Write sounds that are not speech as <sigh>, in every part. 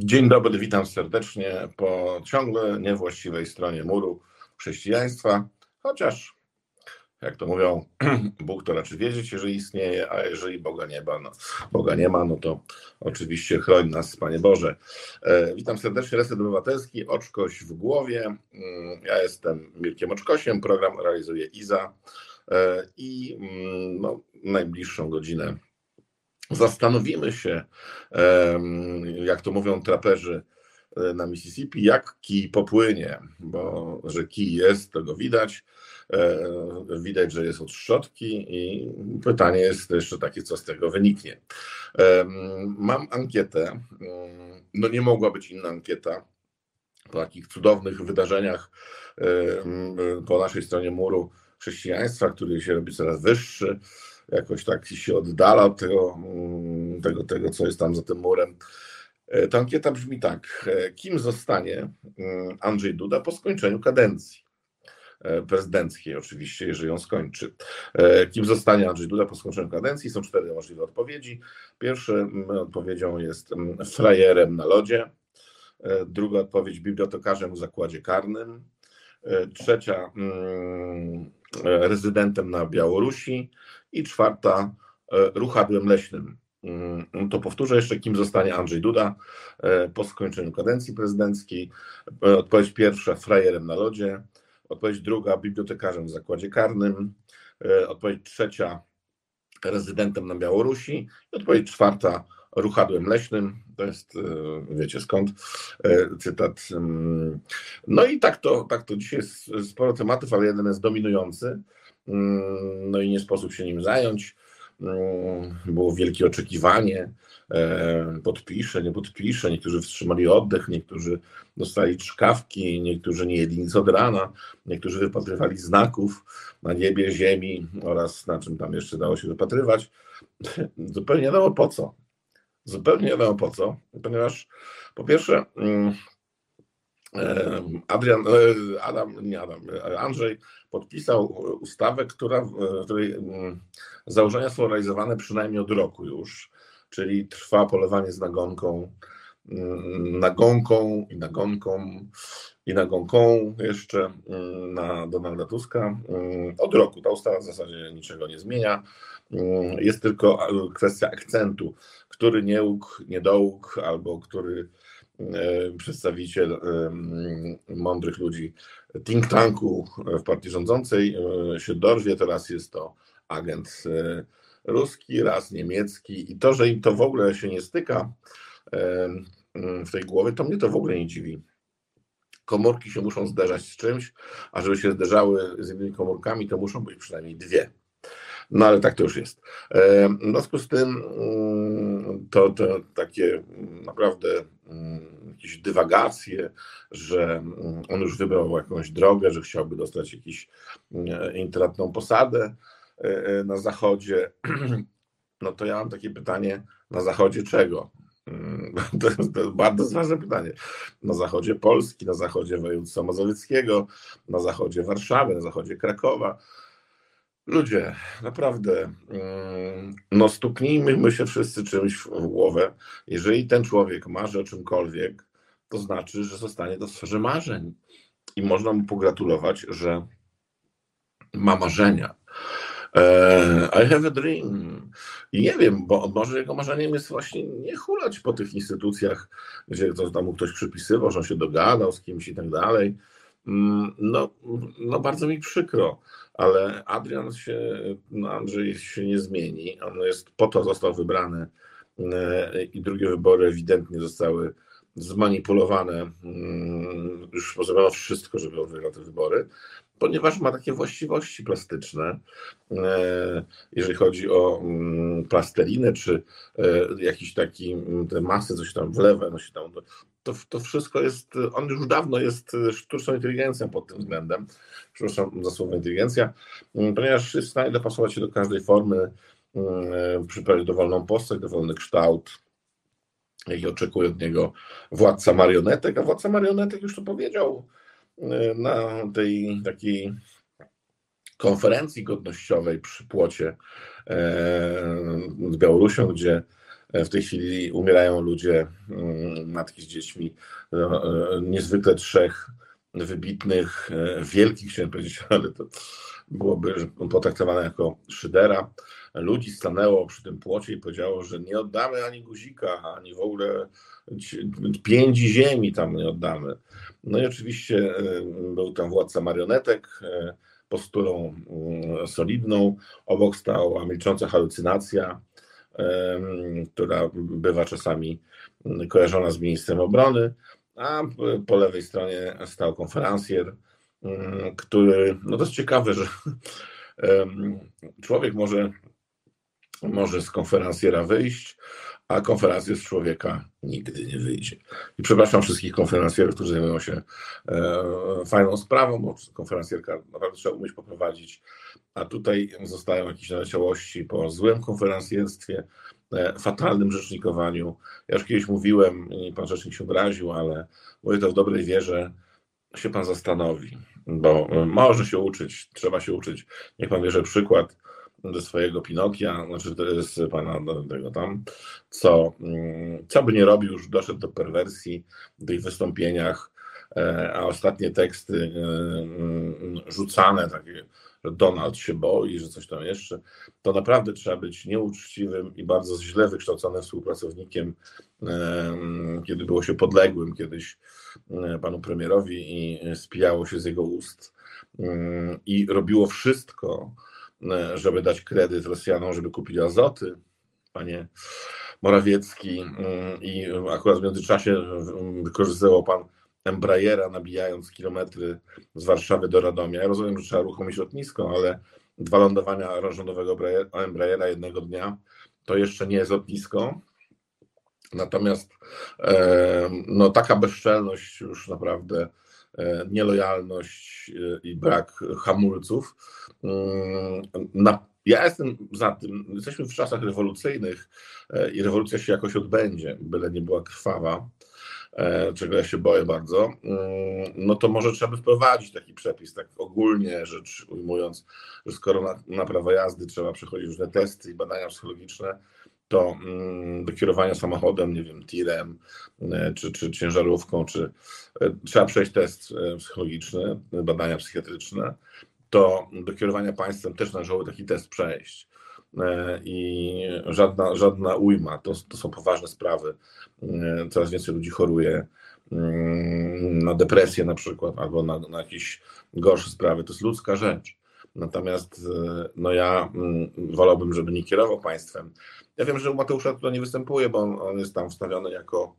Dzień dobry, witam serdecznie po ciągle niewłaściwej stronie muru chrześcijaństwa, chociaż jak to mówią, <clears throat> Bóg to raczej wiedzieć, jeżeli istnieje, a jeżeli Boga nie ma, no, Boga nie ma, no to oczywiście chroń nas, Panie Boże. E, witam serdecznie, Reset Obywatelski, Oczkoś w głowie. Mm, ja jestem Mirkiem Oczkosiem, program realizuje Iza e, i mm, no, najbliższą godzinę zastanowimy się, jak to mówią traperzy e, na Mississippi, jak kij popłynie, bo że kij jest, to go widać. E, widać, że jest od szczotki i pytanie jest jeszcze takie, co z tego wyniknie. Mam ankietę, no nie mogła być inna ankieta po takich cudownych wydarzeniach po naszej stronie muru chrześcijaństwa, który się robi coraz wyższy jakoś tak się oddala od tego, mm, tego, tego, co jest tam za tym murem. E, ta ankieta brzmi tak. E, kim zostanie mm, Andrzej Duda po skończeniu kadencji? E, prezydenckiej oczywiście, jeżeli ją skończy. Kim zostanie Andrzej Duda po skończeniu kadencji? Są cztery możliwe odpowiedzi. Pierwszą mm, odpowiedzią jest frajerem na lodzie. Druga odpowiedź bibliotekarzem w zakładzie karnym. Trzecia rezydentem na Białorusi i czwarta e, ruchadłem leśnym. Mm, to powtórzę jeszcze, kim zostanie Andrzej Duda e, po skończeniu kadencji prezydenckiej. E, odpowiedź pierwsza, frajerem na lodzie. Odpowiedź druga, bibliotekarzem w zakładzie karnym. Odpowiedź trzecia, rezydentem na Białorusi. I odpowiedź czwarta, ruchadłem leśnym. To jest, wiecie skąd, cytat. Mm, no i tak to, tak to dzisiaj jest sporo tematów, ale jeden jest dominujący. Mm, no i nie sposób się nim zająć. Mm, było wielkie oczekiwanie. E, podpiszę, nie podpiszę. Niektórzy wstrzymali oddech, niektórzy dostali czkawki, niektórzy nie jedli nic od rana, niektórzy wypatrywali znaków na niebie, ziemi oraz na czym tam jeszcze dało się wypatrywać. <laughs> Zupełnie nie wiadomo po co. Zupełnie nie wiadomo po co, ponieważ po pierwsze mm, Adrian, e, Adam, nie Adam, e, Andrzej podpisał ustawę, która, której mm, założenia są realizowane przynajmniej od roku już, czyli trwa polewanie z nagonką, mm, nagonką i nagonką i nagonką jeszcze mm, na Donalda Tuska. Od roku ta ustawa w zasadzie niczego nie zmienia. Jest tylko kwestia akcentu, który nie łóg, nie dołóg, albo który E, przedstawiciel e, mądrych ludzi think tanku w partii rządzącej e, się dorwie. Teraz jest to agent ruski, raz niemiecki i to, że im to w ogóle się nie styka w tej głowie, to mnie to w ogóle nie dziwi. Komórki się muszą zderzać z czymś, a żeby się zderzały z innymi komórkami, to muszą być przynajmniej dwie. No ale tak to już jest. W związku z tym mm, to, to takie naprawdę mm, jakieś dywagacje, że mm, on już wybrał jakąś drogę, że chciałby dostać jakąś intratną posadę e, e, na zachodzie. <clears throat> No to ja mam takie pytanie, na zachodzie czego? <laughs> To jest, to jest bardzo ważne pytanie. Na zachodzie Polski, na zachodzie województwa mazowieckiego, na zachodzie Warszawy, na zachodzie Krakowa. Ludzie, naprawdę, mm, no stuknijmy my się wszyscy czymś w głowę. Jeżeli ten człowiek marzy o czymkolwiek, to znaczy, że zostanie w sferze marzeń. I można mu pogratulować, że ma marzenia. E, I have a dream. I nie wiem, bo może jego marzeniem jest właśnie nie hulać po tych instytucjach, gdzie to tam mu ktoś przypisywał, że on się dogadał z kimś i tak dalej. Mm, no, no bardzo mi przykro ale Adrian się, no Andrzej się nie zmieni. On jest po to został wybrany e, i drugie wybory ewidentnie zostały zmanipulowane. Mm, już zrobiono wszystko, żeby on wygrał te wybory, ponieważ ma takie właściwości plastyczne, e, jeżeli chodzi o mm, plastelinę, czy e, jakiś taki, mm, te masy, coś tam wlewa, no się tam, to, to wszystko jest, on już dawno jest sztuczną inteligencją pod tym względem, przepraszam za słowo inteligencja, mm, ponieważ jest w stanie dopasować się do każdej formy, przyprawić dowolną postać, dowolny kształt, jaki oczekuje od niego władca marionetek, a władca marionetek już to powiedział, na tej takiej konferencji godnościowej przy płocie e, z Białorusią, gdzie W tej chwili umierają ludzie, mm, matki z dziećmi, niezwykle trzech wybitnych, wielkich, chciałem powiedzieć, <laughs> ale to byłoby potraktowane jako szydera. Ludzi stanęło przy tym płocie i powiedziało, że nie oddamy ani guzika, ani w ogóle pięci ziemi tam nie oddamy. No i oczywiście był tam władca marionetek, posturą mm, solidną. Obok stała milcząca halucynacja, która bywa czasami kojarzona z ministrem obrony, a po lewej stronie stał konferencjer, mm, który, no to jest ciekawe, że <laughs> człowiek może, może z konferencjera wyjść, a konferencja z człowieka nigdy nie wyjdzie. I przepraszam wszystkich konferencjerów, którzy zajmują się e, fajną sprawą, bo konferencjerka naprawdę trzeba umieć poprowadzić, a tutaj zostają jakieś naleciałości po złym konferencjerstwie, e, fatalnym rzecznikowaniu. Ja już kiedyś mówiłem, pan rzecznik się obraził, ale mówię to w dobrej wierze, się pan zastanowi, bo może się uczyć, trzeba się uczyć. Niech pan bierze przykład do swojego Pinokia, znaczy jest pana tego tam, co, mm, co by nie robił, już doszedł do perwersji w tych wystąpieniach, e, a ostatnie teksty e, mm, rzucane, takie, że Donald się boi, że coś tam jeszcze, to naprawdę trzeba być nieuczciwym i bardzo źle wykształconym współpracownikiem, e, mm, kiedy było się podległym kiedyś panu premierowi i spijało się z jego ust i robiło wszystko, żeby dać kredyt Rosjanom, żeby kupili azoty, panie Morawiecki. Mm, I akurat w międzyczasie mm, wykorzystywał pan Embrayera, nabijając kilometry z Warszawy do Radomia. Ja rozumiem, że trzeba uruchomić lotnisko, ale dwa lądowania rządowego Embrayera jednego dnia to jeszcze nie jest lotnisko. Natomiast e, no, taka bezczelność już naprawdę E, nielojalność e, i brak hamulców. Mm, na, ja jestem za tym, jesteśmy w czasach rewolucyjnych e, i rewolucja się jakoś odbędzie, byle nie była krwawa, czego ja się boję bardzo, mm, no to może trzeba by wprowadzić taki przepis, tak ogólnie rzecz ujmując, że skoro na, na prawo jazdy trzeba przechodzić różne testy i badania psychologiczne, to mm, do kierowania samochodem, nie wiem, tirem, e, czy, czy ciężarówką, czy e, trzeba przejść test e, psychologiczny, badania psychiatryczne, to do kierowania państwem też należałoby taki test przejść. I żadna, żadna ujma, to, to są poważne sprawy. Coraz więcej ludzi choruje mm, na depresję na przykład, albo na, na jakieś gorsze sprawy. To jest ludzka rzecz. Natomiast no ja mm, wolałbym, żeby nie kierował państwem, ja wiem, że u Mateusza tutaj nie występuje, bo on, on jest tam wstawiony jako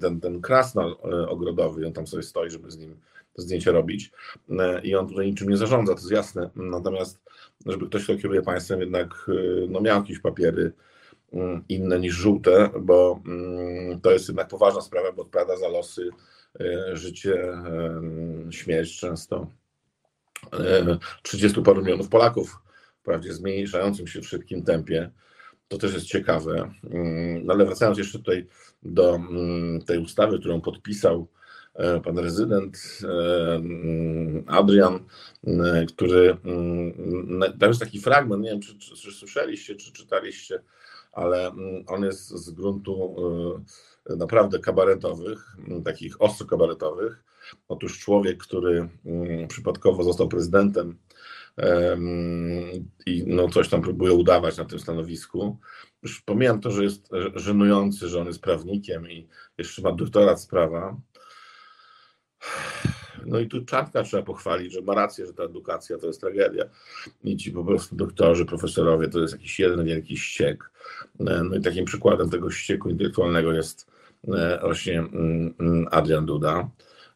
ten, ten krasnal e, ogrodowy, on tam sobie stoi, żeby z nim zdjęcie robić e, i on tutaj niczym nie zarządza, to jest jasne. Natomiast, żeby ktoś, kto kieruje państwem, jednak e, no, miał jakieś papiery mm, inne niż żółte, bo mm, to jest jednak poważna sprawa, bo odpowiada za losy, życie, śmierć często 30 paru milionów Polaków, wprawdzie zmniejszającym się w szybkim tempie. To też jest ciekawe. Mm, no ale wracając jeszcze tutaj do mm, tej ustawy, którą podpisał e, pan rezydent e, mm, Adrian, e, który tam jest taki fragment, nie wiem czy, czy, czy słyszeliście, czy czytaliście, ale on jest z gruntu naprawdę kabaretowych, takich ostro kabaretowych. Otóż człowiek, który przypadkowo został prezydentem i no coś tam próbuje udawać na tym stanowisku. Już pomijam to, że jest żenujący, że on jest prawnikiem i jeszcze ma doktorat z prawa. No i tu Czarnka trzeba pochwalić, że ma rację, że ta edukacja to jest tragedia. I ci po prostu doktorzy, profesorowie to jest jakiś jeden wielki ściek. No i takim przykładem tego ścieku intelektualnego jest e, właśnie mm, mm, Adrian Duda.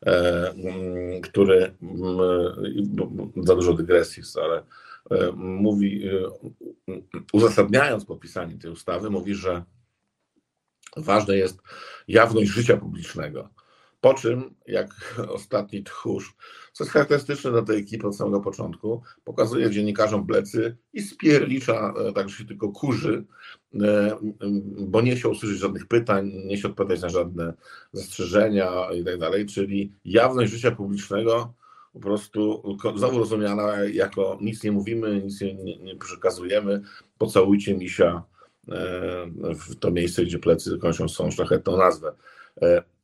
E, mm, który mm, za dużo dygresji ale e, mówi, e, uzasadniając podpisanie tej ustawy, mówi, że ważne jest jawność życia publicznego. Po czym, jak <laughs> ostatni tchórz, co jest charakterystyczne dla tej ekipy od samego początku, pokazuje dziennikarzom plecy i spierlicza, e, tak że się tylko kurzy, e, bo nie się usłyszeć żadnych pytań, nie się odpowiadać na żadne zastrzeżenia i tak dalej, czyli jawność życia publicznego po prostu znowu rozumiana jako nic nie mówimy, nic nie, nie przekazujemy, pocałujcie misia w to miejsce, gdzie plecy kończą swą szlachetną nazwę.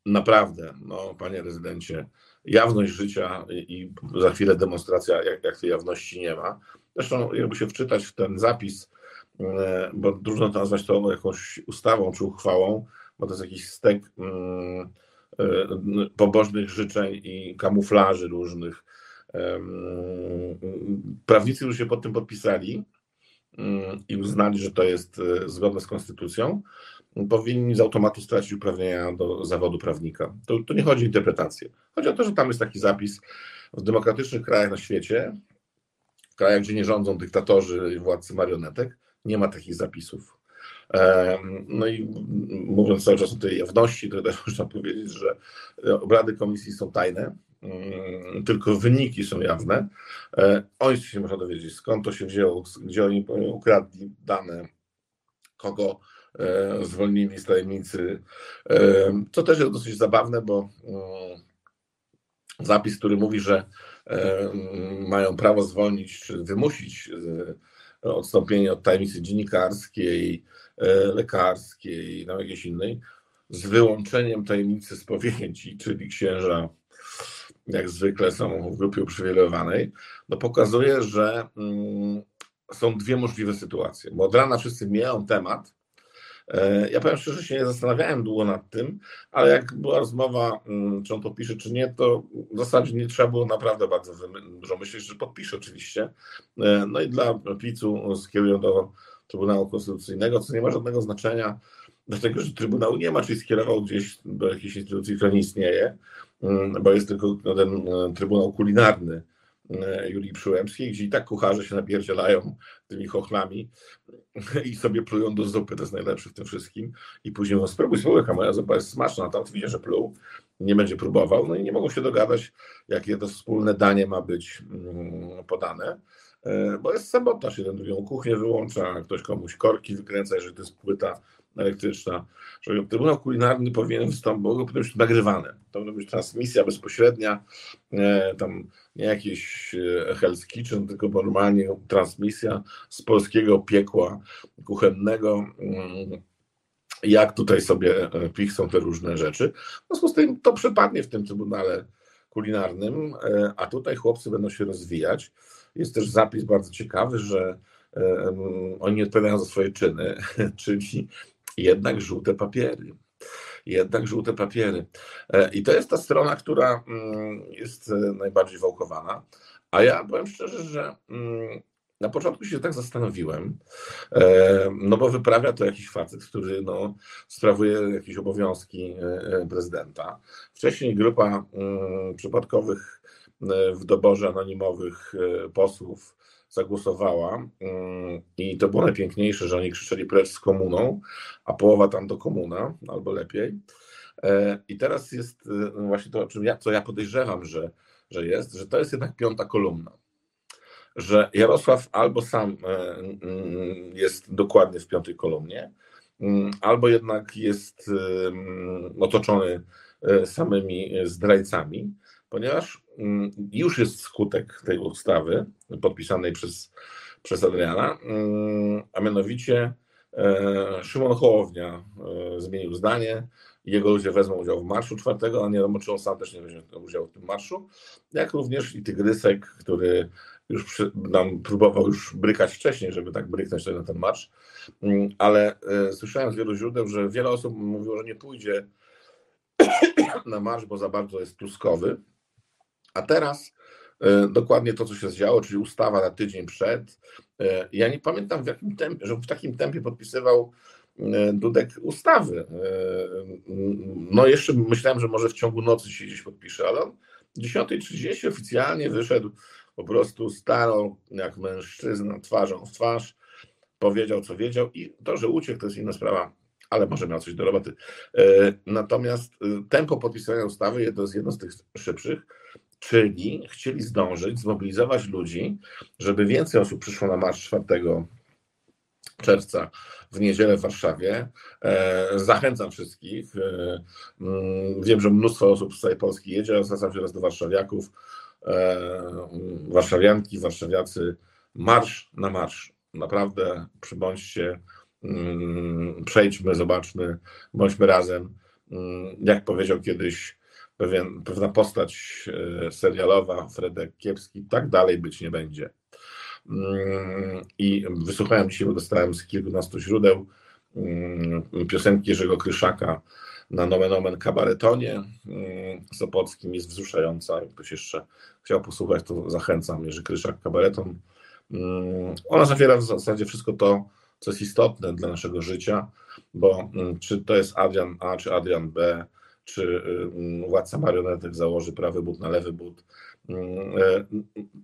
Naprawdę, no, panie rezydencie, jawność życia i za chwilę demonstracja, jak, jak tej jawności nie ma. Zresztą, jakby się wczytać w ten zapis, bo trudno to nazwać to jakąś ustawą czy uchwałą, bo to jest jakiś stek mm, pobożnych życzeń i kamuflaży różnych. Prawnicy już się pod tym podpisali mm, i uznali, że to jest e, zgodne z konstytucją, powinni z automatu stracić uprawnienia do zawodu prawnika. To, to nie chodzi o interpretację. Chodzi o to, że tam jest taki zapis w demokratycznych krajach na świecie, w krajach, gdzie nie rządzą dyktatorzy i władcy marionetek, nie ma takich zapisów. No i mówiąc cały czas o tej jawności, to też <laughs> można powiedzieć, że obrady komisji są tajne, mm, tylko wyniki są jawne. E, oni się można dowiedzieć, skąd to się wzięło, gdzie oni ukradli dane, kogo zwolnili z tajemnicy. Co też jest dosyć zabawne, bo mm, zapis, który mówi, że mają prawo zwolnić czy wymusić odstąpienie od tajemnicy dziennikarskiej, E, lekarskiej, no jakiejś innej, z wyłączeniem tajemnicy spowiedzi, czyli księża jak zwykle są w grupie uprzywilejowanej, no pokazuje, że mm, są dwie możliwe sytuacje. Bo od rana wszyscy mijają temat. E, ja powiem szczerze, się nie zastanawiałem długo nad tym, ale jak była rozmowa, mm, czy on podpisze, czy nie, to w zasadzie nie trzeba było naprawdę bardzo dużo myśleć, że podpisze oczywiście. E, no i dla PiS-u skierują do Trybunału Konstytucyjnego, co nie ma żadnego znaczenia, dlatego że Trybunału nie ma, czyli skierował gdzieś do jakiejś instytucji, która nie istnieje, mm, bo jest tylko ten e, Trybunał Kulinarny Julii Przyłębskiej, gdzie i tak kucharze się napierdzielają tymi chochlami i sobie plują do zupy, to jest najlepsze w tym wszystkim. I później no spróbuj, spróbuj, a moja zupa jest smaczna, tam widzę, że pluł, nie będzie próbował, no i nie mogą się dogadać, jakie to wspólne danie ma być mm, podane. E, bo jest sabotaż, jeden drugiego kuchnię wyłącza, ktoś komuś korki wykręca, jeżeli to jest płyta elektryczna. Że Trybunał Kulinarny powinien wystąpić, bo powinno być nagrywane. To powinna być transmisja bezpośrednia, e, tam nie jakieś e, Hell's Kitchen, tylko normalnie transmisja z polskiego piekła kuchennego, mm, jak tutaj sobie pichcą te różne rzeczy. W związku z tym to przypadnie w tym Trybunale Kulinarnym, a tutaj chłopcy będą się rozwijać. Jest też zapis bardzo ciekawy, że oni nie odpowiadają za swoje czyny, <laughs> czyli jednak żółte papiery. Jednak żółte papiery. E, I to jest ta strona, która mm, jest e, najbardziej wałkowana. A ja powiem szczerze, że mm, na początku się tak zastanowiłem, e, no bo wyprawia to jakiś facet, który no, sprawuje jakieś obowiązki prezydenta. Wcześniej grupa mm, przypadkowych w doborze anonimowych posłów zagłosowała mm, i to było najpiękniejsze, że oni krzyczeli precz z komuną, a połowa tam do komuna, albo lepiej. E, I teraz jest właśnie to, czym ja, co ja podejrzewam, że, że jest, że to jest jednak piąta kolumna. Że Jarosław albo sam mm, jest dokładnie w piątej kolumnie, mm, albo jednak jest otoczony samymi zdrajcami, ponieważ już jest skutek tej ustawy podpisanej przez, przez Adriana, mm, a mianowicie e, Szymon Hołownia e, zmienił zdanie, jego ludzie wezmą udział w marszu czwartego, a nie wiadomo, czy on sam też nie weźmie udziału w tym marszu, jak również i Tygrysek, który już przy, nam próbował już brykać wcześniej, żeby tak bryknąć na ten marsz, mm, ale e, słyszałem z wielu źródeł, że wiele osób mówiło, że nie pójdzie <clears throat> na marsz, bo za bardzo jest tuskowy, a teraz e, dokładnie to, co się zdziało, czyli ustawa na tydzień przed. E, ja nie pamiętam, w jakim tempie, że w takim tempie podpisywał e, Dudek ustawy. No jeszcze myślałem, że może w ciągu nocy się gdzieś podpisze, ale on 10.30 oficjalnie wyszedł po prostu starą jak mężczyzna twarzą w twarz, powiedział co wiedział i to, że uciekł to jest inna sprawa, ale może miał coś do roboty. Natomiast tempo podpisania ustawy to jest jedno z tych szybszych czyli chcieli zdążyć, zmobilizować ludzi, żeby więcej osób przyszło na marsz 4 czerwca w niedzielę w Warszawie. E, zachęcam wszystkich. E, mm, wiem, że mnóstwo osób z całej Polski jedzie, zwracam się teraz do warszawiaków, e, warszawianki, warszawiacy. Marsz na marsz. Naprawdę przybądźcie mm, przejdźmy, zobaczmy, bądźmy razem. Mm, jak powiedział kiedyś pewien, pewna postać e, serialowa, Fredek Kiepski, tak dalej być nie będzie. Mm, I wysłuchałem dzisiaj, bo dostałem z kilkunastu źródeł piosenki Jerzego Kryszaka na Nomen Omen kabaretonie Sopockim jest wzruszająca. Jak ktoś jeszcze chciał posłuchać, to zachęcam. Jerzy Kryszak kabareton. Ona zawiera w zasadzie wszystko to, co jest istotne dla naszego życia, bo czy to jest Adrian A, czy Adrian B, czy władca marionetek założy prawy but na lewy but, e,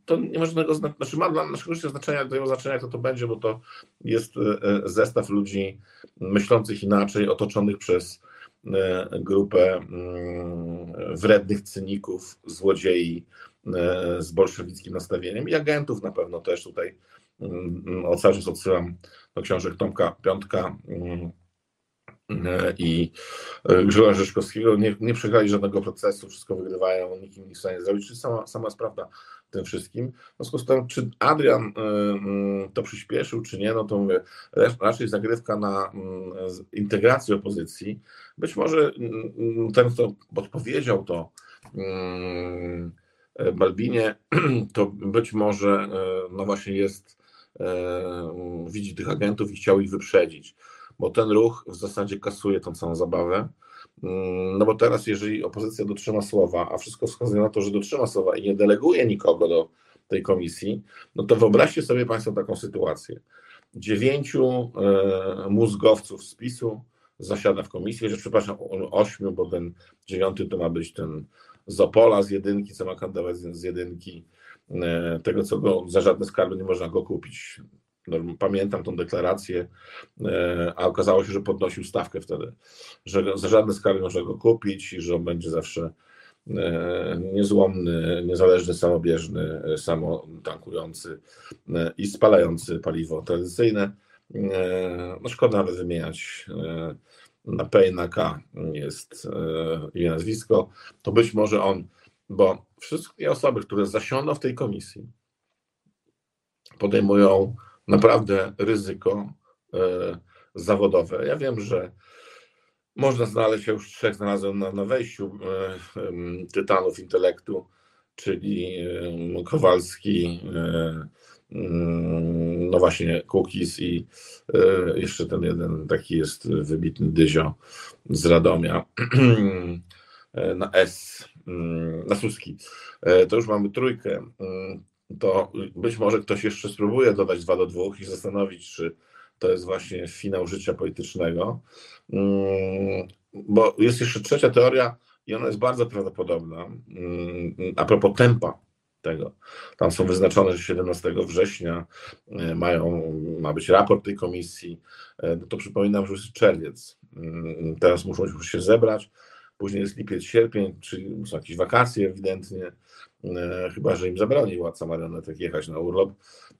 to nie ma żadnego znaczenia, znaczy ma dla naszego życia znaczenia, do znaczenia, jak to, będzie, bo to jest e, zestaw ludzi myślących inaczej, otoczonych przez E, grupę mm, wrednych cyników, złodziei e, z bolszewickim nastawieniem i agentów na pewno też tutaj. Mm, cały czas odsyłam do książek Tomka Piątka mm, e, i Grzegorza Rzeczkowskiego. Nie, nie przegrali żadnego procesu, wszystko wygrywają, nikim nie w stanie zrobić. Czyli sama, sama prawda tym wszystkim. W związku z tym, czy Adrian y, y, to przyspieszył, czy nie, no to mówię, raczej zagrywka na mm, integrację opozycji. Być może mm, ten, kto odpowiedział to mm, Balbinie, <clears throat> to być może no właśnie jest, widzi tych agentów i chciał ich wyprzedzić, bo ten ruch w zasadzie kasuje tą całą zabawę. Mm, no bo teraz, jeżeli opozycja dotrzyma słowa, a wszystko wskazuje na to, że dotrzyma słowa i nie deleguje nikogo do tej komisji, no to wyobraźcie sobie Państwo taką sytuację. Dziewięciu e, mózgowców z PiSu zasiada w komisji, że przepraszam, ośmiu, bo ten dziewiąty to ma być ten z Opola z jedynki, co ma kandydować z jedynki, e, tego, co go za żadne skarby nie można go kupić. No, pamiętam tą deklarację, e, a okazało się, że podnosił stawkę wtedy, że za żadne skarby można go kupić i że on będzie zawsze e, niezłomny, niezależny, samobieżny, e, samotankujący i spalający paliwo tradycyjne. No szkoda nawet wymieniać na P i na K jest imię, nazwisko, to być może on, bo wszystkie osoby, które zasiądą w tej komisji, podejmują naprawdę ryzyko e, zawodowe. Ja wiem, że można znaleźć, ja już trzech znalazłem na, na wejściu e, tytanów intelektu, czyli Kowalski, e, mm, no właśnie Kukis i jeszcze ten jeden taki jest wybitny Dyzio z Radomia <clears throat> na S, mm, na Suski. To już mamy trójkę mm, to być może ktoś jeszcze spróbuje dodać 2 do 2 i zastanowić, czy to jest właśnie finał życia politycznego. Mm, bo jest jeszcze trzecia teoria i ona jest bardzo prawdopodobna. Mm, a propos tempa tego. Tam są wyznaczone, że 17 września e, mają, ma być raport tej komisji. E, no to przypominam, że jest czerwiec. Mm, teraz muszą się zebrać. Później jest lipiec, sierpień, czyli są jakieś wakacje ewidentnie. E, chyba że im zabroni władca marionetek jechać na urlop,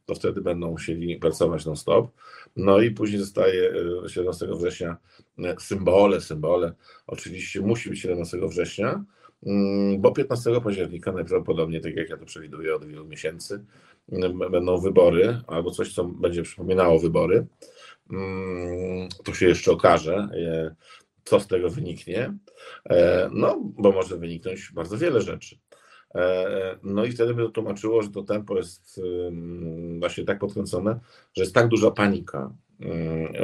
to wtedy będą musieli pracować non-stop. No i później zostaje 17 e, września e, symbole, symbole. Oczywiście musi być 17 września, mm, bo 15 października najprawdopodobniej, tak jak ja to przewiduję od wielu miesięcy, będą wybory albo coś, co będzie przypominało wybory. Mm, to się jeszcze okaże, co z tego wyniknie. No, bo może wyniknąć bardzo wiele rzeczy. E, no i wtedy by to tłumaczyło, że to tempo jest właśnie tak podkręcone, że jest tak duża panika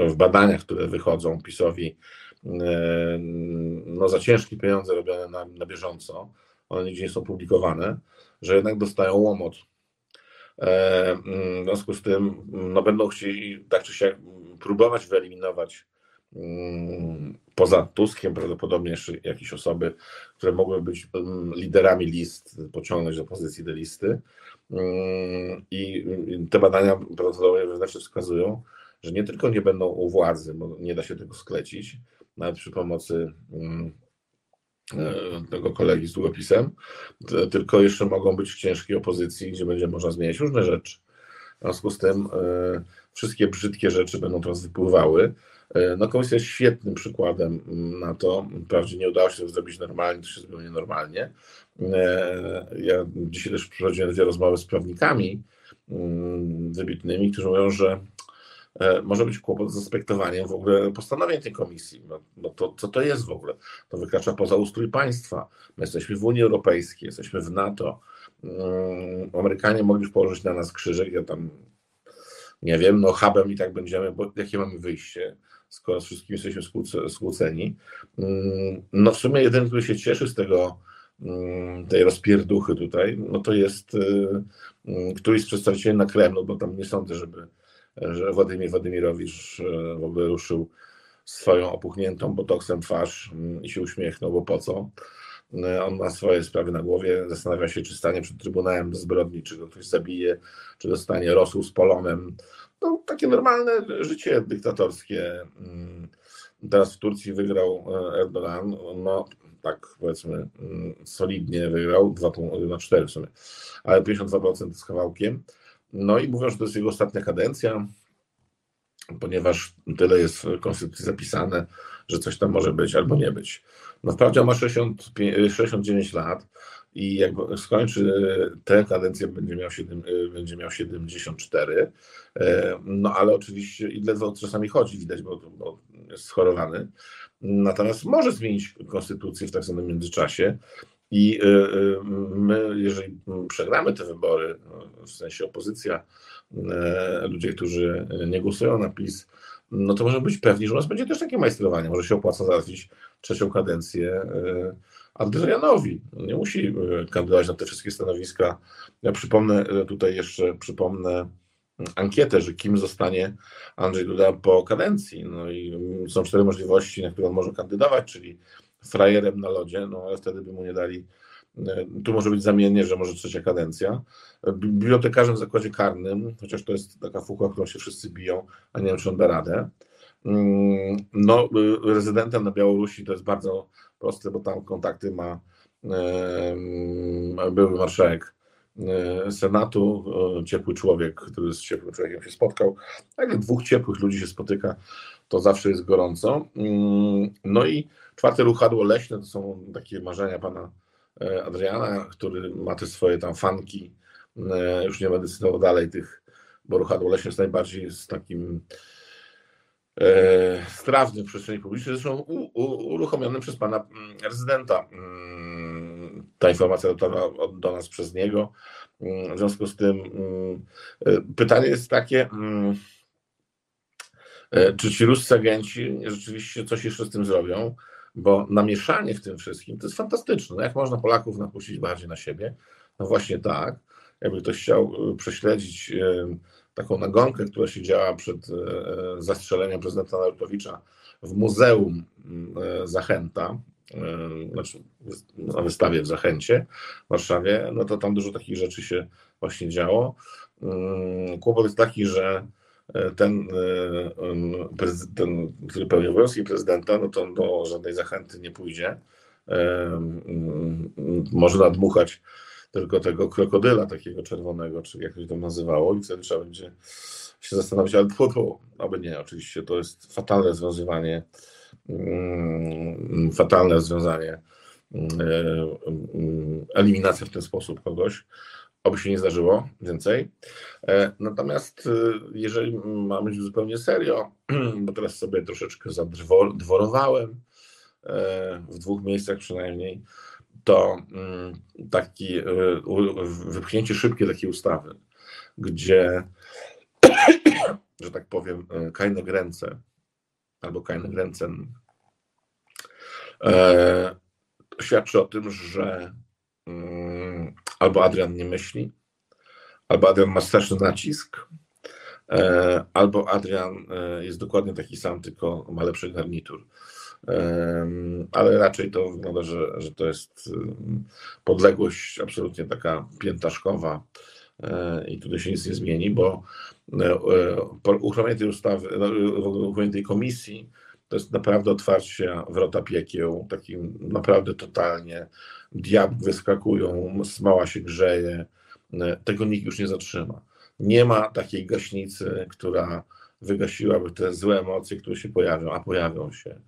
w badaniach, które wychodzą PiSowi no za ciężkie pieniądze robione na, na bieżąco, one nigdzie nie są publikowane, że jednak dostają łomot. E, w związku z tym no będą chcieli tak czy siak próbować wyeliminować poza Tuskiem prawdopodobnie jeszcze jakieś osoby, które mogły być mm, liderami list, pociągnąć do pozycji do listy. Mm, I te badania prawdopodobnie wewnętrzne wskazują, że nie tylko nie będą u władzy, bo nie da się tego sklecić, nawet przy pomocy e, tego kolegi z długopisem, tylko jeszcze mogą być w ciężkiej opozycji, gdzie będzie można zmieniać różne rzeczy. W związku z tym e, wszystkie brzydkie rzeczy będą teraz wypływały, no komisja jest świetnym przykładem na to. Wprawdzie nie udało się tego zrobić normalnie, to się zrobiło nienormalnie. E, ja dzisiaj też przeprowadziłem dwie rozmowy z prawnikami mm, wybitnymi, którzy mówią, że e, może być kłopot z zaspektowaniem w ogóle postanowień tej komisji. No, no to co to jest w ogóle? To wykracza poza ustrój państwa. My jesteśmy w Unii Europejskiej, jesteśmy w NATO. Um, Amerykanie mogli już położyć na nas krzyżyk, ja tam nie wiem, no hubem i tak będziemy, bo jakie mamy wyjście, skoro z wszystkim jesteśmy skłóceni. Um, no w sumie jeden, który się cieszy z tego, um, tej rozpierduchy tutaj, no to jest y, y, któryś z przedstawicieli na Kremlu, bo tam nie sądzę, żeby że Władimir Władimirowicz e, w ogóle ruszył swoją opuchniętą botoksem twarz mm, i się uśmiechnął, bo po co? E, on ma swoje sprawy na głowie, zastanawia się, czy stanie przed Trybunałem zbrodni, czy go ktoś zabije, czy dostanie rosół z polonem. No, takie normalne życie dyktatorskie. Mm, teraz w Turcji wygrał e, Erdogan, no tak powiedzmy mm, solidnie wygrał, 2 na 4 w sumie, ale 52% z kawałkiem. No i mówią, że to jest jego ostatnia kadencja, ponieważ tyle jest w konstytucji zapisane, że coś tam może być albo nie być. No wprawdzie ma 65, 69 lat i jak skończy tę kadencję, będzie miał, 7, będzie miał 74, e, no ale oczywiście i ledwo czasami chodzi, widać, bo, bo jest schorowany. Natomiast może zmienić konstytucję w tak zwanym międzyczasie i my, jeżeli przegramy te wybory, no, w sensie opozycja, ludzie, którzy nie głosują na PiS, no to możemy być pewni, że u nas będzie też takie majstrowanie. Może się opłaca załatwić trzecią kadencję Adrianowi. Nie musi kandydować na te wszystkie stanowiska. Ja przypomnę tutaj jeszcze, przypomnę ankietę, że kim zostanie Andrzej Duda po kadencji. No i są cztery możliwości, na które on może kandydować, czyli frajerem na lodzie, no ale wtedy by mu nie dali. E, tu może być zamiennie, że może trzecia kadencja. Bibliotekarzem w zakładzie karnym, chociaż to jest taka fucha, którą się wszyscy biją, a nie wiem, czy on da radę. Mm, no, y, rezydentem na Białorusi to jest bardzo proste, bo tam kontakty ma były marszałek e, Senatu, ciepły człowiek, który z ciepłym człowiekiem się spotkał. Jak dwóch ciepłych ludzi się spotyka, to zawsze jest gorąco. Mm, no i czwarte ruchadło leśne to są takie marzenia pana e, Adriana, który ma te swoje tam fanki. E, już nie będę cytował dalej tych, bo ruchadło leśne jest najbardziej z takim e, strawnym w przestrzeni publicznej, zresztą u, u, uruchomionym przez pana mm, rezydenta. Mm, ta informacja dotarła do nas przez niego. W związku z tym pytanie jest takie, E, czy ci ruscy agenci rzeczywiście coś jeszcze z tym zrobią, bo namieszanie w tym wszystkim to jest fantastyczne. No jak można Polaków napuścić bardziej na siebie? No właśnie tak. Jakby ktoś chciał e, prześledzić e, taką nagonkę, która się działa przed zastrzeleniem prezydenta Narutowicza w Muzeum Zachęta, znaczy na wystawie w Zachęcie w Warszawie, no to tam dużo takich rzeczy się właśnie działo. Kłopot jest taki, że ten, e, ten, który pełni obowiązki prezydenta, no to do żadnej zachęty nie pójdzie. Może nadmuchać tylko tego krokodyla takiego czerwonego, czy jak to tam nazywało, i wtedy trzeba będzie się zastanowić, ale tfu, tfu, aby nie, oczywiście to jest fatalne rozwiązywanie, fatalne rozwiązanie, eliminacja w ten sposób kogoś oby się nie zdarzyło więcej. E, natomiast e, jeżeli mamy być zupełnie serio, <clears throat> bo teraz sobie troszeczkę zadworowałem e, w dwóch miejscach przynajmniej, to mm, taki wypchnięcie szybkie takiej ustawy, gdzie, <coughs> że tak powiem, Kajne Gręce albo Kajne Gręcen świadczy o tym, że mm, albo Adrian nie myśli, albo Adrian ma straszny nacisk, e, albo Adrian e, jest dokładnie taki sam, tylko ma lepszy garnitur. E, ale raczej to wygląda, że, że to jest podległość absolutnie taka piętaszkowa i tutaj się nic nie zmieni, bo po uchwaleniu tej ustawy, no, uchwaleniu tej komisji, to jest naprawdę otwarcie wrota piekieł, takim naprawdę totalnie diabły wyskakują, smała się grzeje, tego nikt już nie zatrzyma. Nie ma takiej gaśnicy, która wygasiłaby te złe emocje, które się pojawią, a pojawią się.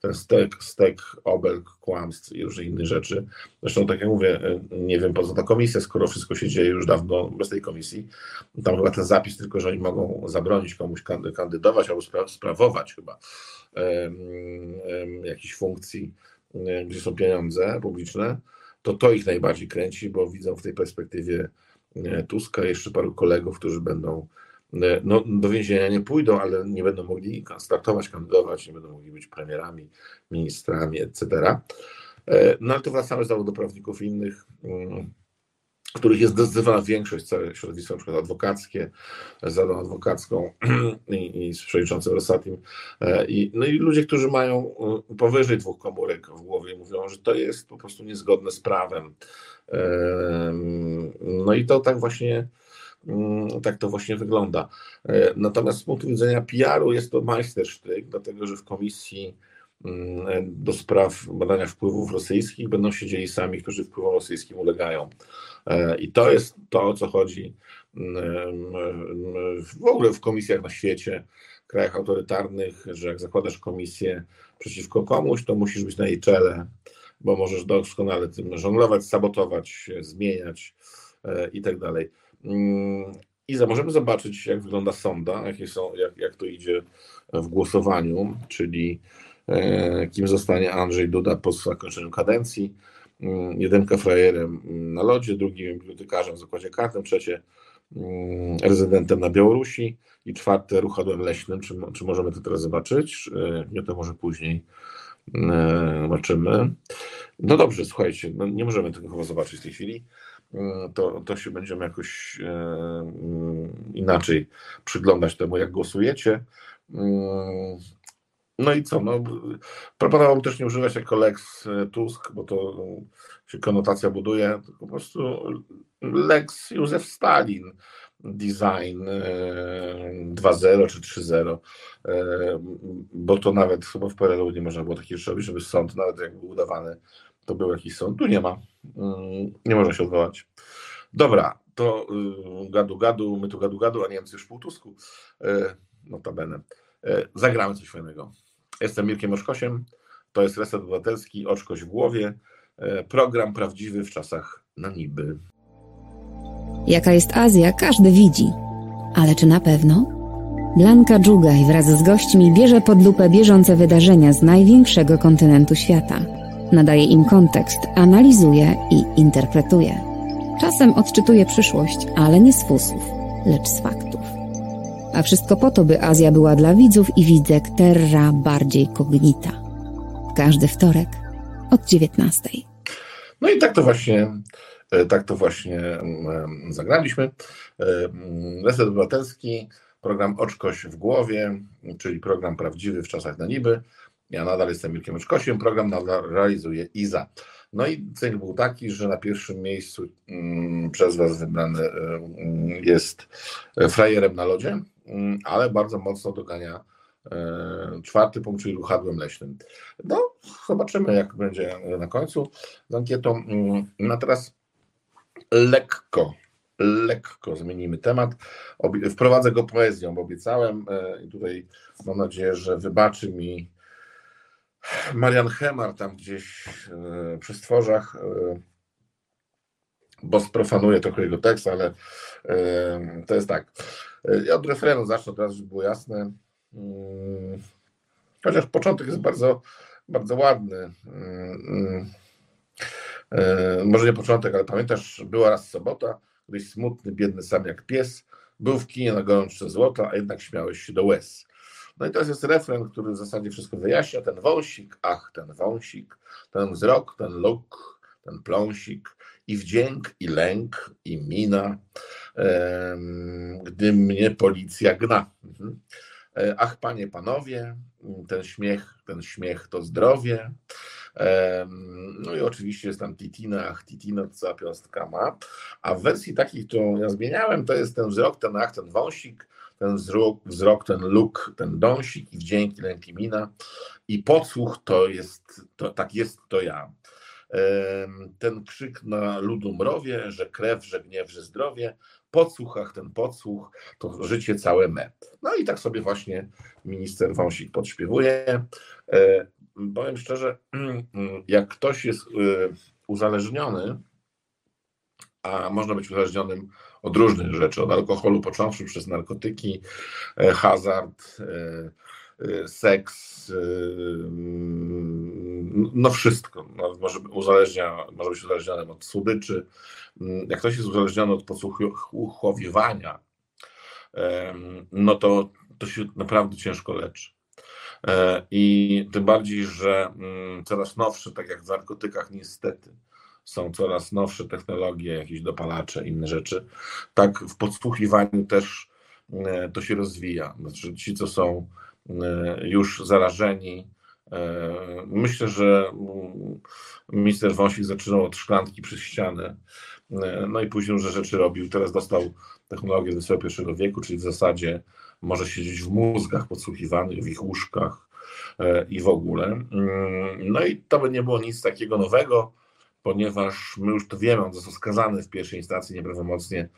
Ten stek, stek obelg, kłamstw i różnych innych rzeczy. Zresztą, tak jak mówię, nie wiem po co ta komisja, skoro wszystko się dzieje już dawno bez tej komisji. Tam chyba ten zapis tylko, że oni mogą zabronić komuś kandydować albo sprawować chyba jakichś funkcji, gdzie są pieniądze publiczne, to to ich najbardziej kręci, bo widzą w tej perspektywie Tuska jeszcze paru kolegów, którzy będą E, no, do więzienia nie pójdą, ale nie będą mogli startować, kandydować, nie będą mogli być premierami, ministrami, etc. E, no ale to wracamy znowu do prawników innych, mm, których jest zdecydowana większość, całe środowisko przykład adwokackie, z Radą Adwokacką <clears throat> i, i z przewodniczącym Rosatim. E, I, no i ludzie, którzy mają powyżej dwóch komórek w głowie, mówią, że to jest po prostu niezgodne z prawem. No i to tak właśnie tak to właśnie wygląda. E, natomiast z punktu widzenia PR-u jest to majstersztyk, dlatego że w komisji mm, do spraw badania wpływów rosyjskich będą siedzieli sami, którzy wpływom rosyjskim ulegają. E, I to jest to, o co chodzi mm, w ogóle w komisjach na świecie, w krajach autorytarnych, że jak zakładasz komisję przeciwko komuś, to musisz być na jej czele, bo możesz doskonale tym żonglować, sabotować, zmieniać e, i tak dalej. Mm, Iza, możemy zobaczyć, jak wygląda sonda, jakie są, jak, jak to idzie w głosowaniu, czyli e, kim zostanie Andrzej Duda po zakończeniu kadencji. Mm, jedynka frajerem na lodzie, drugim bibliotekarzem w zakładzie kartym, trzecie mm, rezydentem na Białorusi i czwarte ruchadłem leśnym. Czy, czy możemy to teraz zobaczyć? E, nie, to może później e, zobaczymy. No dobrze, słuchajcie, no nie możemy tego chyba zobaczyć w tej chwili. Mm, to, to się będziemy jakoś e, mm, inaczej przyglądać temu, jak głosujecie. Mm, no i co? No, proponowałbym też nie używać jako Lex Tusk, bo to się konotacja buduje. Po prostu Lex Józef Stalin design 2.0 e, czy 3.0, e, bo to nawet chyba w PRL-u nie można było takiej rzeczy robić, żeby sąd, nawet jak był udawany, to był jakiś sąd. Tu nie ma. Mm, nie można się odwołać. Dobra, to y, gadu gadu, my tu gadu gadu, a Niemcy już w półtusku. E, notabene. Zagramy coś fajnego. Jestem Mirkiem Oszkosiem, to jest Reset Obywatelski, Oczkoś w głowie, program prawdziwy w czasach na niby. Jaka jest Azja, każdy widzi. Ale czy na pewno? Blanka Dżugaj wraz z gośćmi bierze pod lupę bieżące wydarzenia z największego kontynentu świata. Nadaje im kontekst, analizuje i interpretuje. Czasem odczytuje przyszłość, ale nie z fusów, lecz z faktów. A wszystko po to, by Azja była dla widzów i widzek terra bardziej kognita. Każdy wtorek od 19. No i tak to właśnie E, tak to właśnie mm, zagraliśmy. E, mm, Reset Obywatelski, program Oczkoś w głowie, czyli program prawdziwy w czasach na niby. Ja nadal jestem Mirkiem Oczkosiem, program nadal realizuje Iza. No i cel był taki, że na pierwszym miejscu mm, przez Was wybrany e, jest frajerem na lodzie, ale bardzo mocno dogania czwarty punkt, czyli ruchadłem leśnym. No, zobaczymy, jak będzie na końcu z ankietą. No teraz lekko, lekko zmienimy temat. Wprowadzę go poezją, bo obiecałem e, i tutaj mam nadzieję, że wybaczy mi Marian Hemar tam gdzieś e, przy stworzach, e, bo sprofanuję trochę jego tekst, ale to jest tak. Ja od refrenu zacznę teraz, żeby było jasne. Mm, chociaż początek jest bardzo, bardzo ładny. Mm, mm. E, może nie początek, ale pamiętasz, była raz sobota, gdyś smutny, biedny sam jak pies, był w kinie na gorączce złota, a jednak śmiałeś się do łez. No i to jest refren, który w zasadzie wszystko wyjaśnia. Ten wąsik, ach, ten wąsik, ten wzrok, ten look, ten pląsik, i wdzięk, i lęk, i mina, gdy mnie policja gna. Mhm. E, ach, panie, panowie, ten śmiech, ten śmiech to zdrowie. No i oczywiście jest tam Titina, ach, Titina, cała piąstka ma. A w wersji takiej, którą ja zmieniałem, to jest ten wzrok, ten ach, ten wąsik, ten wzrok, wzrok ten luk, ten dąsik i wdzięki, lęki mina. I podsłuch to jest, to, tak jest to ja. Ten krzyk na ludu mrowie, że krew, że gniew, że zdrowie, podsłuchach ten podsłuch, to życie całe me. No i tak sobie właśnie minister Wąsik podśpiewuje. E, powiem szczerze, <clears throat> jak ktoś jest y, uzależniony, a można być uzależnionym od różnych rzeczy, od alkoholu począwszy przez narkotyki, e, hazard, e, e, seks, no wszystko. No, może, uzależnia, może być uzależnionym od słodyczy. Jak ktoś jest uzależniony od podsłuchowywania, no to, to się naprawdę ciężko leczy. I tym bardziej, że mm, coraz nowsze, tak jak w narkotykach, niestety, są coraz nowsze technologie, jakieś dopalacze, inne rzeczy. Tak w podsłuchiwaniu też e, to się rozwija. Znaczy ci, co są e, już zarażeni, e, myślę, że mm, minister Wąsik zaczynał od szklanki przez ścianę, no i później już rzeczy robił. Teraz dostał technologię XXI wieku, czyli w zasadzie może siedzieć w mózgach podsłuchiwanych, w ich łóżkach i w ogóle. Mm, no i to by nie było nic takiego nowego ponieważ my już to wiemy, on został skazany w pierwszej instancji nieprawomocnie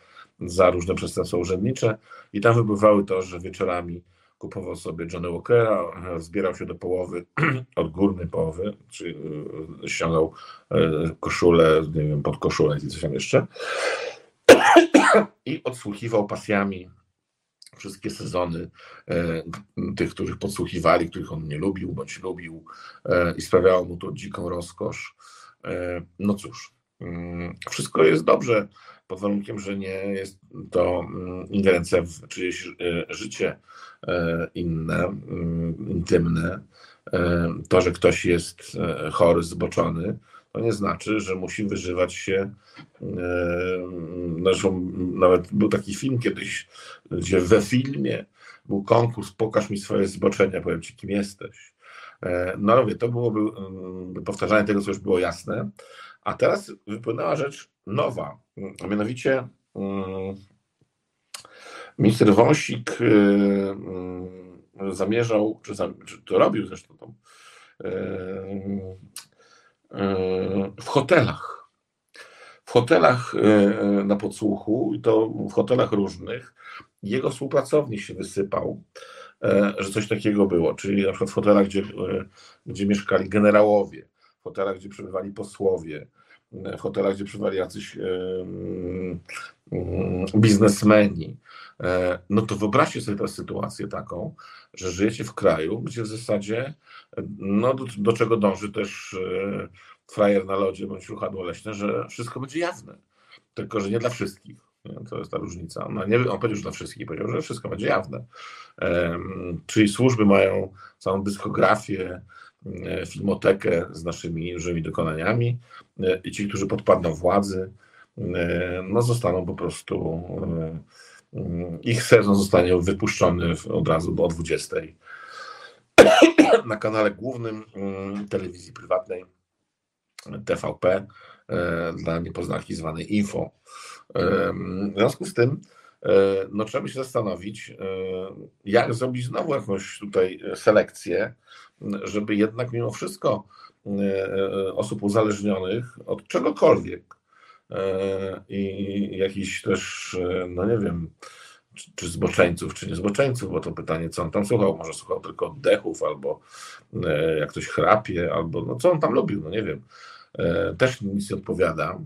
za różne przestępstwa urzędnicze i tam wybywały to, że wieczorami kupował sobie Johnny Walkera, zbierał się do połowy, <clears throat> od górnej połowy, czyli e, ściągał e, koszulę, nie wiem, pod koszulę i coś tam jeszcze <clears throat> i odsłuchiwał pasjami wszystkie sezony e, tych, których podsłuchiwali, których on nie lubił bądź lubił i sprawiało mu to dziką rozkosz. E, no cóż, mm, wszystko jest dobrze, pod warunkiem, że nie jest to mm, ingerencja w czyjeś e, życie e, inne, mm, intymne. To, że ktoś jest chory, zboczony, to nie znaczy, że musi wyżywać się. Zresztą nawet był taki film kiedyś, gdzie we filmie był konkurs Pokaż mi swoje zboczenia, powiem ci, kim jesteś. No mówię, to byłoby mm, powtarzanie tego, co już było jasne. A teraz wypłynęła rzecz nowa, a mianowicie mm, minister Wąsik y, mm, zamierzał, czy, czy to robił zresztą tam, y, y, w hotelach. W hotelach na podsłuchu, i to w hotelach różnych, jego współpracownik się wysypał że coś takiego było, czyli na przykład w hotelach, gdzie, e, gdzie mieszkali generałowie, w hotelach, gdzie przebywali posłowie, e, w hotelach, gdzie przebywali jacyś biznesmeni. No to wyobraźcie sobie tę sytuację taką, że żyjecie w kraju, gdzie w zasadzie no do, do czego dąży też frajer na lodzie bądź ruchadło leśne, że wszystko będzie jawne. Tylko, że nie dla wszystkich. To jest ta różnica. Nie, on powiedział, że dla wszystkich, powiedział, że wszystko będzie jawne. Czyli służby mają całą dyskografię, e, filmotekę z naszymi żywymi dokonaniami e, i ci, którzy podpadną władzy, e, no zostaną po prostu, ich sezon zostanie wypuszczony od razu o 20 <coughs> na kanale głównym mm, telewizji prywatnej TVP dla niepoznaki zwanej Info. W związku z tym E, no trzeba by się zastanowić, e, jak zrobić znowu jakąś tutaj selekcję, żeby jednak mimo wszystko e, osób uzależnionych od czegokolwiek i jakichś też, no nie wiem, czy, czy zboczeńców, czy nie zboczeńców, bo to pytanie, co on tam słuchał, może słuchał tylko oddechów, albo jak ktoś chrapie, albo no co on tam lubił, no nie wiem. Też nic nie odpowiada.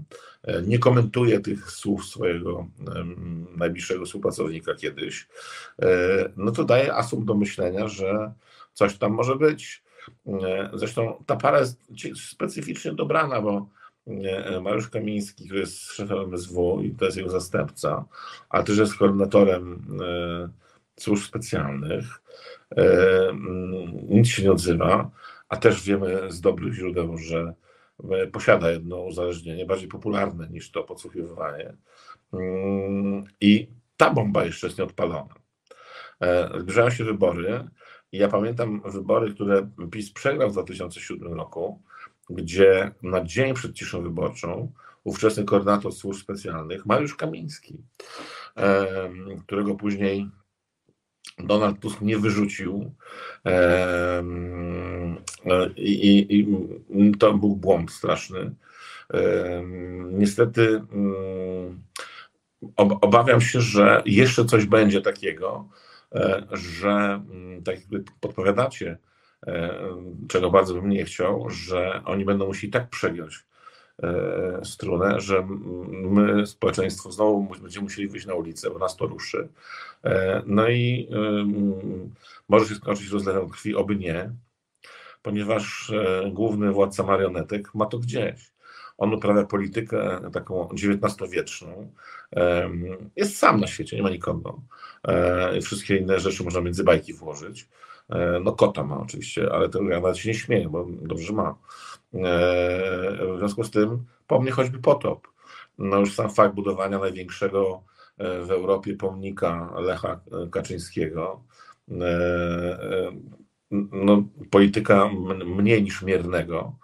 E, nie komentuje tych słów swojego najbliższego współpracownika kiedyś. E, no to daje asum do myślenia, że coś tam może być. Zresztą ta para jest specyficznie dobrana, bo Mariusz Kamiński, który jest szefem MSW i to jest jego zastępca, ale też jest koordynatorem służb specjalnych, nic się nie odzywa, a też wiemy z dobrych źródeł, że E, posiada jedno uzależnienie, bardziej popularne niż to podsłuchiwanie. Mm, I ta bomba jeszcze jest nieodpalona. E, zbliżają się wybory i ja pamiętam wybory, które PiS przegrał w 2007 roku, gdzie na dzień przed ciszą wyborczą ówczesny koordynator służb specjalnych, Mariusz Kamiński, którego później Donald Tusk nie wyrzucił i, i, i to był błąd straszny. Niestety mm, obawiam się, że jeszcze coś będzie takiego, e, że mm, tak jak podpowiadacie, czego bardzo bym nie chciał, że oni będą musieli tak przegiąć strunę, że my, społeczeństwo, znowu będziemy musieli wyjść na ulicę, bo nas to ruszy. No i może się skończyć rozlewem krwi, oby nie, ponieważ główny władca marionetek ma to gdzieś. On uprawia politykę taką XIX-wieczną. Jest sam na świecie, nie ma nikogo. E, wszystkie inne rzeczy można między bajki włożyć. E, no kota ma oczywiście, ale to ja nawet się nie śmieję, bo dobrze ma. E, w związku z tym po mnie choćby potop. No już sam fakt budowania największego w Europie pomnika Lecha Kaczyńskiego, no, polityka mniej niż miernego,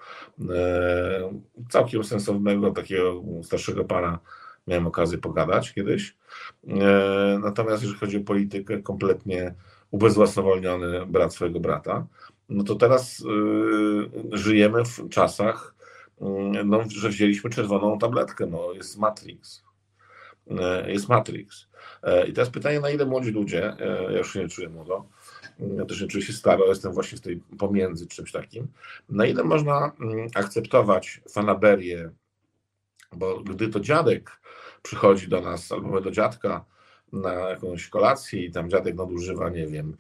całkiem sensownego, takiego starszego pana miałem okazję pogadać kiedyś. Natomiast jeżeli chodzi o politykę, kompletnie ubezwłasnowolniony brat swojego brata, no to teraz y, żyjemy w czasach, y, no, że wzięliśmy czerwoną tabletkę, no, jest Matrix. Y, jest Matrix. I teraz pytanie, na ile młodzi ludzie, ja już się nie czuję młodo, ja też nie czuję się staro, jestem właśnie w tej pomiędzy czymś takim, na ile można akceptować fanaberię, bo gdy to dziadek przychodzi do nas, albo do dziadka na jakąś kolację i tam dziadek nadużywa, nie wiem,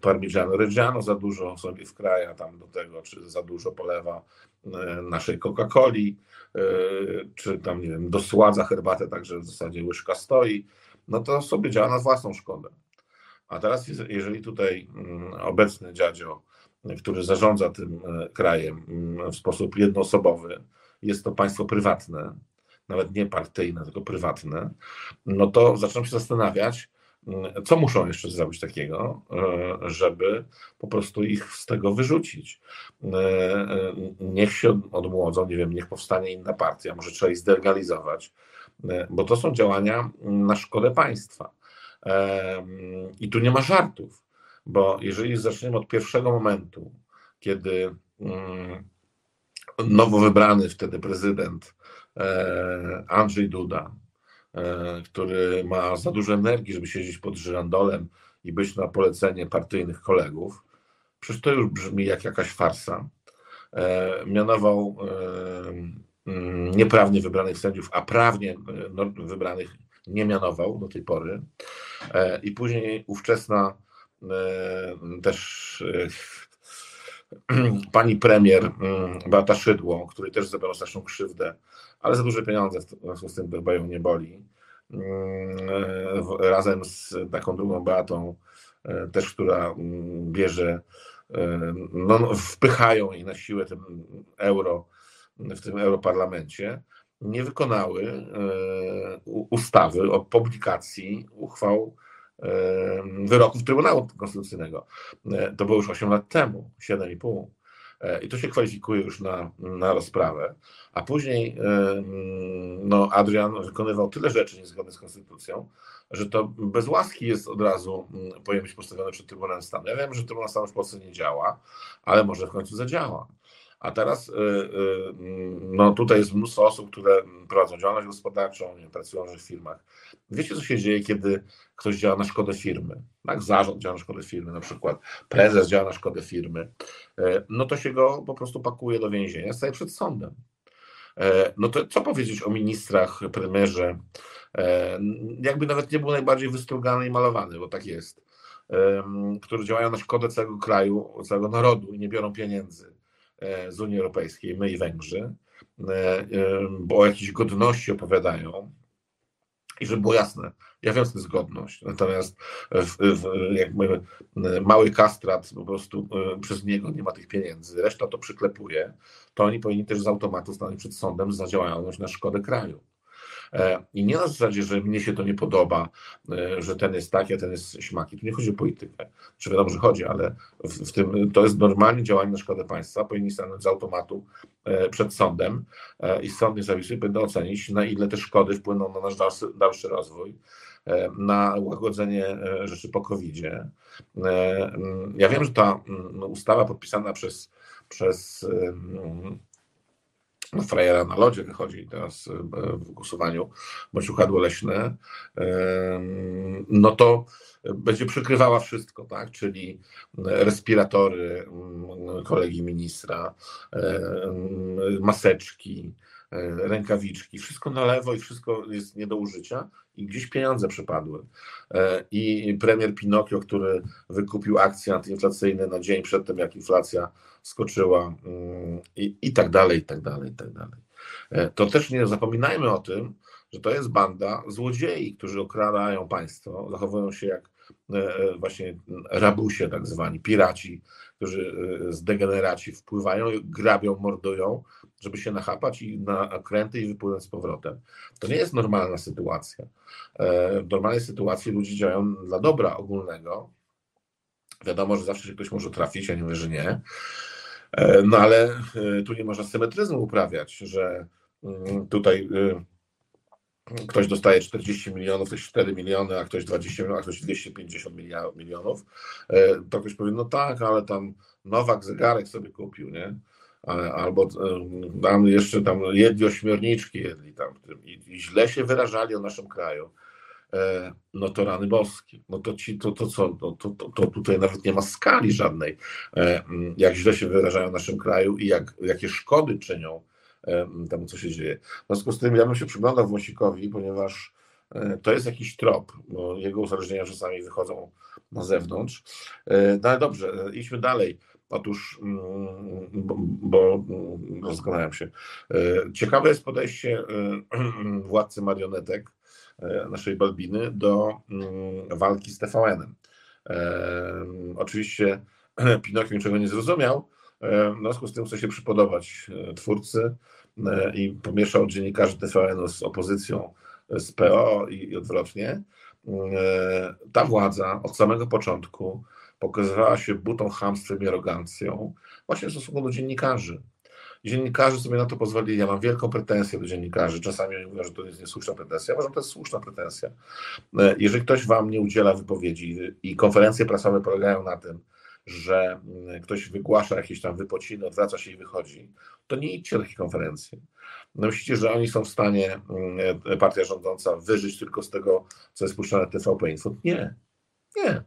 parmigiano reggiano za dużo sobie wkraja tam do tego, czy za dużo polewa e, naszej Coca-Coli, e, czy tam, nie wiem, dosładza herbatę, także w zasadzie łyżka stoi, no to sobie działa na własną szkodę. A teraz, jeżeli tutaj mm, obecny dziadzio, który zarządza tym e, krajem mm, w sposób jednoosobowy, jest to państwo prywatne, nawet nie partyjne, tylko prywatne, no to zaczynam się zastanawiać, co muszą jeszcze zrobić takiego, e, żeby po prostu ich z tego wyrzucić. E, niech się odmłodzą, nie wiem, niech powstanie inna partia, może trzeba ich zdelegalizować, bo to są działania na szkodę państwa. I tu nie ma żartów, bo jeżeli zaczniemy od pierwszego momentu, kiedy mm, nowo wybrany wtedy prezydent e, Andrzej Duda, e, który ma za dużo energii, żeby siedzieć pod żyrandolem i być na polecenie partyjnych kolegów, przecież to już brzmi jak jakaś farsa, e, mianował mm, nieprawnie wybranych sędziów, a prawnie no, wybranych nie mianował do tej pory. E, I później ówczesna e, też e, <clears throat> pani premier mm, Beata Szydło, której też zabrał straszną krzywdę, ale za duże pieniądze, w związku z tym chyba ją nie boli. Mm, razem z taką drugą Beatą, też która mm, bierze, no, no, wpychają jej na siłę ten euro w tym europarlamencie nie wykonały e, ustawy o publikacji uchwał e, wyroków Trybunału Konstytucyjnego. E, to było już 8 lat temu, 7,5. I to się kwalifikuje już na, na rozprawę. A później no, Adrian wykonywał tyle rzeczy niezgodnych z konstytucją, że to bez łaski jest od razu powinien być postawione przed Trybunałem Stanu. Ja wiem, że Trybunał Stanu w Polsce nie działa, ale może w końcu zadziała. A teraz y, y, no tutaj jest mnóstwo osób, które prowadzą działalność gospodarczą, pracują w firmach. Wiecie, co się dzieje, kiedy ktoś działa na szkodę firmy? Tak, zarząd działa na szkodę firmy, na przykład prezes działa na szkodę firmy. E, no to się go po prostu pakuje do więzienia, staje przed sądem. E, no to co powiedzieć o ministrach, premierze, e, jakby nawet nie był najbardziej wystrugany i malowany, bo tak jest, które działają na szkodę całego kraju, całego narodu i nie biorą pieniędzy z Unii Europejskiej, my i Węgrzy, e, e, bo o jakiejś godności opowiadają. I żeby było jasne, ja wiem, co to jest godność, natomiast w, w, jakby mały kastrat po prostu przez niego nie ma tych pieniędzy, reszta to przyklepuje, to oni powinni też z automatu stanąć przed sądem za działalność na szkodę kraju. E, I nie na zasadzie, że mnie się to nie podoba, e, że ten jest taki, a ten jest śmaki. Tu nie chodzi o politykę. Czy wiadomo, że chodzi, ale w, w tym to jest normalnie działanie na szkodę państwa. Powinni stanąć z automatu e, przed sądem i sąd niezawisły będzie ocenić, na ile te szkody wpłyną na nasz dalszy, dalszy rozwój na łagodzenie rzeczy po covid -zie. Ja wiem, że ta ustawa podpisana przez, przez frajera na lodzie wychodzi teraz e, w głosowaniu, bądź uchadło leśne, no to będzie przykrywała wszystko, tak? czyli respiratory mm, kolegi ministra, maseczki, E, rękawiczki, wszystko na lewo i wszystko jest nie do użycia i gdzieś pieniądze przepadły. E, I premier Pinokio, który wykupił akcje antyinflacyjne na dzień przed tym, jak inflacja skoczyła mm, i, i tak dalej, i tak dalej, i tak dalej. E, to też nie zapominajmy o tym, że to jest banda złodziei, którzy okradają państwo, zachowują się jak właśnie rabusie tak zwani, piraci, którzy z degeneraci wpływają, grabią, mordują, żeby się nachapać i na kręty i wypłynąć z powrotem. To nie jest normalna sytuacja. E, w normalnej sytuacji ludzie działają dla dobra ogólnego. Wiadomo, że zawsze się ktoś może trafić, ja nie mówię, że nie. E, no ale e, tu nie można symetryzmu uprawiać, że mm, tutaj ktoś dostaje 40 milionów, ktoś 4 miliony, a ktoś 20 milionów, a ktoś 250 milionów, to ktoś powie, no tak, ale tam Nowak zegarek sobie kupił, nie? albo tam jeszcze tam jedli ośmiorniczki jedli tam i, i źle się wyrażali o naszym kraju, e, no to rany boskie. No to ci, to, to co, no to, to, to tutaj nawet nie ma skali żadnej, e, jak źle się wyrażają o naszym kraju i jak, jakie szkody czynią e, temu, co się dzieje. W związku z tym ja bym się przyglądał Wąsikowi, ponieważ to jest jakiś trop, bo jego uzależnienia czasami wychodzą na zewnątrz. No ale dobrze, idźmy dalej. Otóż, mm, bo, bo rozglądałem się. E, ciekawe jest podejście e, <clears throat> władcy marionetek e, naszej Balbiny do mm, walki z TVN-em. Oczywiście <clears throat> Pinokio niczego nie zrozumiał, w związku z tym chce się przypodobać twórcy i pomieszał dziennikarzy TVN z opozycją z PO i odwrotnie. Ta władza od samego początku pokazywała się butą, hamstwem i arogancją właśnie w stosunku do dziennikarzy. Dziennikarze sobie na to pozwolili. Ja mam wielką pretensję do dziennikarzy. Czasami oni mówią, że to jest niesłuszna pretensja. Ja uważam, że to jest słuszna pretensja. E, jeżeli ktoś wam nie udziela wypowiedzi i konferencje prasowe polegają na tym, że mm, ktoś wygłasza jakieś tam wypociny, odwraca się i wychodzi, to nie idźcie na takie konferencje. Myślicie, że oni są w stanie, mm, partia rządząca, wyżyć tylko z tego, co jest puszczane TVP Info? Nie. Nie.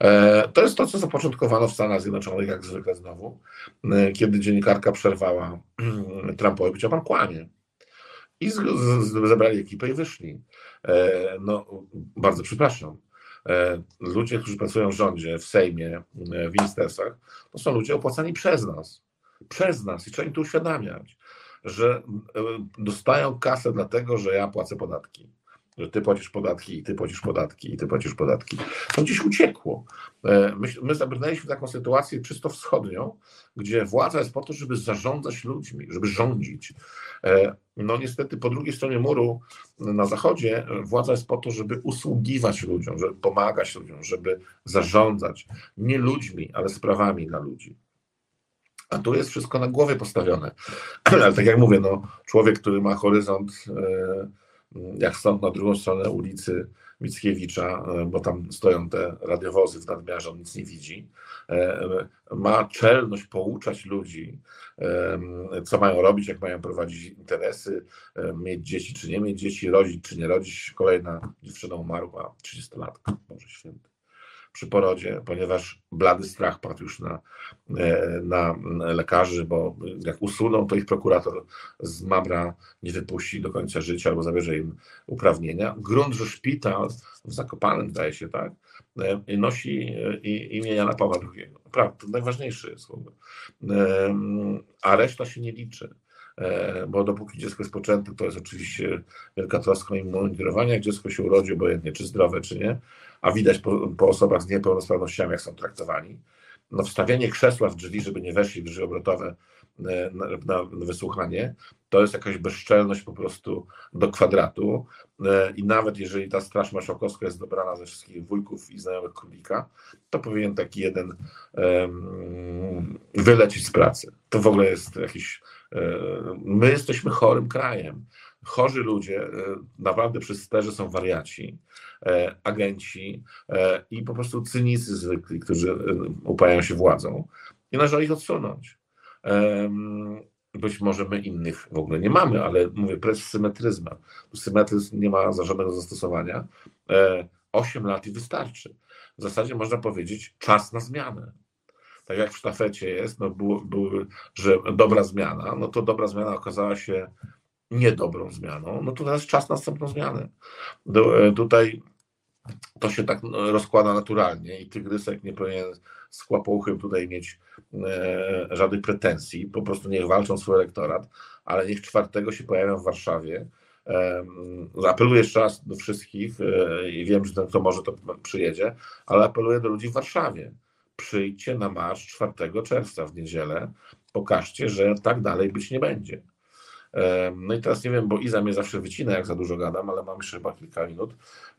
E, to jest to, co zapoczątkowano w Stanach Zjednoczonych, jak zwykle znowu, e, kiedy dziennikarka przerwała Trumpowi, powiedział, pan kłamie. I zebrali ekipę i wyszli. E, no, bardzo przepraszam. Ludzie, którzy pracują w rządzie, w Sejmie, w ministerstwach, to są ludzie opłacani przez nas. Przez nas. I trzeba im to uświadamiać, że dostają kasę dlatego, że ja płacę podatki że ty płacisz podatki i ty płacisz podatki i ty płacisz podatki. To gdzieś uciekło. E, my, my zabrnęliśmy taką sytuację czysto wschodnią, gdzie władza jest po to, żeby zarządzać ludźmi, żeby rządzić. E, no niestety po drugiej stronie muru na zachodzie władza jest po to, żeby usługiwać ludziom, żeby pomagać ludziom, żeby zarządzać nie ludźmi, ale sprawami dla ludzi. A tu jest wszystko na głowie postawione. <clears throat> Ale tak jak mówię, no, człowiek, który ma horyzont e, jak stąd na drugą stronę ulicy Mickiewicza, e, bo tam stoją te radiowozy w nadmiarze, on nic nie widzi, e, ma czelność pouczać ludzi, e, co mają robić, jak mają prowadzić interesy, mieć dzieci czy nie mieć dzieci, rodzić czy nie rodzić. Kolejna dziewczyna umarła, 30 lat, Boże Święty przy porodzie, ponieważ blady strach padł już na, e, na lekarzy, bo jak usuną, to ich prokurator z Mamra nie wypuści do końca życia albo zabierze im uprawnienia. Grunt, że szpital w Zakopanem, zdaje się, tak, e, nosi e, imię Jana Pawła II. Prawda, to najważniejsze jest. A reszta się nie liczy bo dopóki dziecko jest poczęte, to jest oczywiście wielka troska i monitorowanie, jak dziecko się urodzi, obojętnie czy zdrowe, czy nie, a widać po, po osobach z niepełnosprawnościami, jak są traktowani. No, wstawianie krzesła w drzwi, żeby nie weszli w drzwi obrotowe e, na, na, wysłuchanie, to jest jakaś bezczelność po prostu do kwadratu. E, I nawet jeżeli ta Straż Marszałkowska jest dobrana ze wszystkich wujków i znajomych królika, to powinien taki jeden um, wylecieć z pracy. To w ogóle jest jakiś. Um, my jesteśmy chorym krajem chorzy ludzie, naprawdę przy sterze są wariaci, agenci e, i po prostu cynicy zwykli, którzy upają się władzą i należy ich odsunąć. być może my innych w ogóle nie mamy, ale mówię, precz symetryzma. Symetryzm nie ma za żadnego zastosowania. E, 8 lat i wystarczy. W zasadzie można powiedzieć czas na zmianę. Tak jak w sztafecie jest, no było, było, że dobra zmiana, no to dobra zmiana okazała się niedobrą zmianą, no to teraz czas na następną zmianę. Do, e, tutaj to się tak no, rozkłada naturalnie i Tygrysek nie powinien z chłopouchem tutaj mieć e, żadnych pretensji, po prostu niech walczą swój elektorat, ale niech czwartego się pojawią w Warszawie. Apeluję jeszcze raz do wszystkich e, i wiem, że ten, kto może, to przyjedzie, ale apeluję do ludzi w Warszawie. Przyjdźcie na marsz 4 czerwca w niedzielę, pokażcie, że tak dalej być nie będzie. No i teraz nie wiem, bo Iza mnie zawsze wycina, jak za dużo gadam, ale mam jeszcze chyba kilka minut.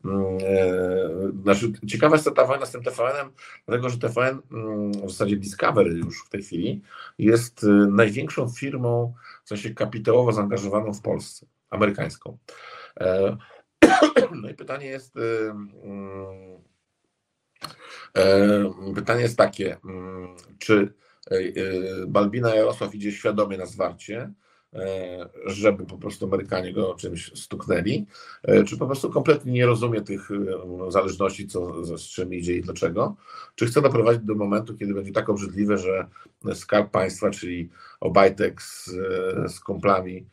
Mm, e, znaczy, ciekawa jest ta wojna z tym TVN-em, dlatego że TVN, mm, w zasadzie Discovery już w tej chwili, jest y, największą firmą, w sensie kapitałowo zaangażowaną w Polsce, amerykańską. E, <clears throat> no i pytanie jest, y, mm, e, pytanie jest takie, czy Balbina Jarosław idzie świadomie na zwarcie, żeby po prostu Amerykanie go czymś stuknęli, e, czy po prostu kompletnie nie rozumie tych e, zależności, co z czym idzie i dlaczego, czy chce doprowadzić do momentu, kiedy będzie tak obrzydliwe, że skarb państwa, czyli Obajtek z, z kumplami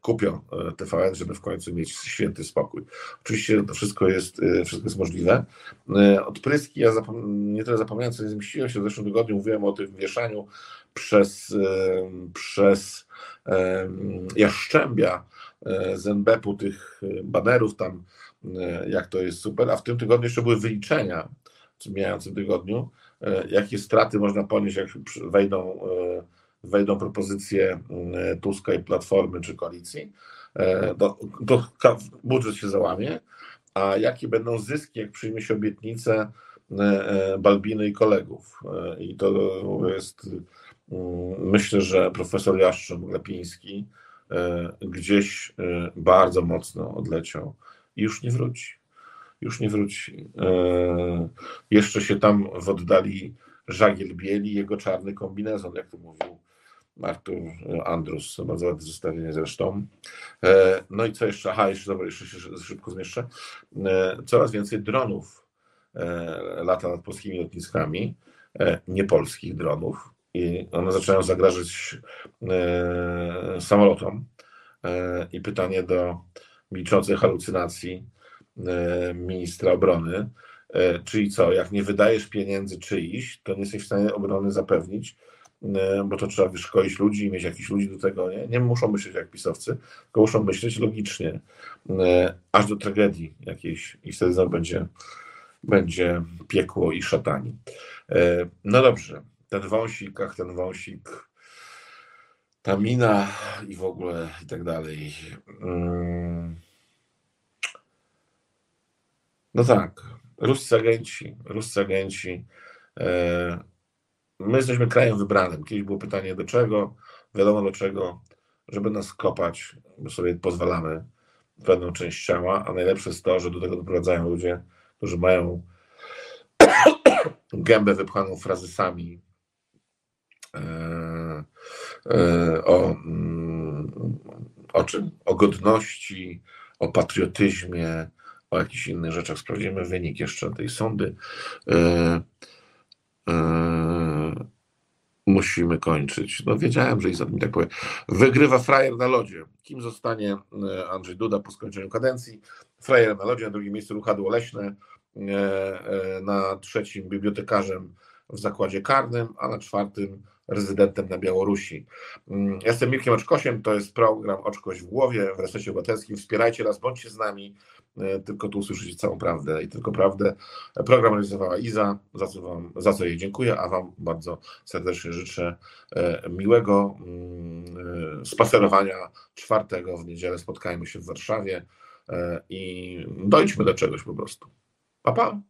kupią TVN, żeby w końcu mieć święty spokój. Oczywiście to wszystko jest, wszystko jest możliwe. Odpryski, ja zapom- nie tyle zapomniałem, co nie zmieściłem się w zeszłym tygodniu, mówiłem o tym wieszaniu przez, przez Jaszczębia e, z NBP-u tych e, banerów tam, e, jak to jest super, a w tym tygodniu jeszcze były wyliczenia, w mijającym tygodniu, jakie straty można ponieść, jak wejdą, wejdą propozycje Tuska i Platformy czy koalicji, to, to budżet się załamie, a jakie będą zyski, jak przyjmie się obietnice Balbiny i kolegów. I to jest Mm, myślę, że profesor Jaszczur Lepiński e, gdzieś e, bardzo mocno odleciał i już nie wróci. Już nie wróci. E, jeszcze się tam w oddali żagiel bieli, jego czarny kombinezon, jak to mówił Artur Andrus, bardzo ładne zestawienie zresztą. No i co jeszcze? Aha, jeszcze, dobra, jeszcze się szybko zmieszczę. Coraz więcej dronów lata nad polskimi lotniskami, niepolskich dronów, i one zaczynają zagrażać e, samolotom. E, I pytanie do milczącej halucynacji e, ministra obrony, e, czyli co, jak nie wydajesz pieniędzy czyiś, to nie jesteś w stanie obrony zapewnić, e, bo to trzeba wyszkolić ludzi mieć jakichś ludzi do tego. Nie, nie muszą myśleć jak pisowcy, tylko muszą myśleć logicznie, e, aż do tragedii jakiejś i wtedy znowu będzie, będzie piekło i szatani. No dobrze, ten wąsik, ach ten wąsik, ta mina i w ogóle i tak dalej. Mm. No tak, ruscy agenci, ruscy agenci. My jesteśmy krajem wybranym. Kiedyś było pytanie do czego, wiadomo do czego, żeby nas kopać, bo sobie pozwalamy pewną część ciała, a najlepsze jest to, że do tego doprowadzają ludzie, którzy mają <coughs> gębę wypchaną frazesami E, e, o, mm, o czym? O godności, o patriotyzmie, o jakichś innych rzeczach. Sprawdzimy wynik jeszcze tej sądy. E, musimy kończyć. No wiedziałem, że Izot mi tak powie. Wygrywa frajer na lodzie. Kim zostanie Andrzej Duda po skończeniu kadencji? Frajer na lodzie, na drugim miejscu Ruchadło Leśne, na trzecim bibliotekarzem w zakładzie karnym, a na czwartym rezydentem na Białorusi. Mm, jestem Mirkiem Oczkosiem, to jest program Oczkoś w głowie w Resecie Obywatelskim. Wspierajcie nas, bądźcie z nami, e, tylko tu usłyszycie całą prawdę i tylko prawdę. Program realizowała Iza, za co, wam, za co jej dziękuję, a Wam bardzo serdecznie życzę e, miłego mm, e, spacerowania czwartego w niedzielę. Spotkajmy się w Warszawie i dojdźmy do czegoś po prostu. Pa, pa.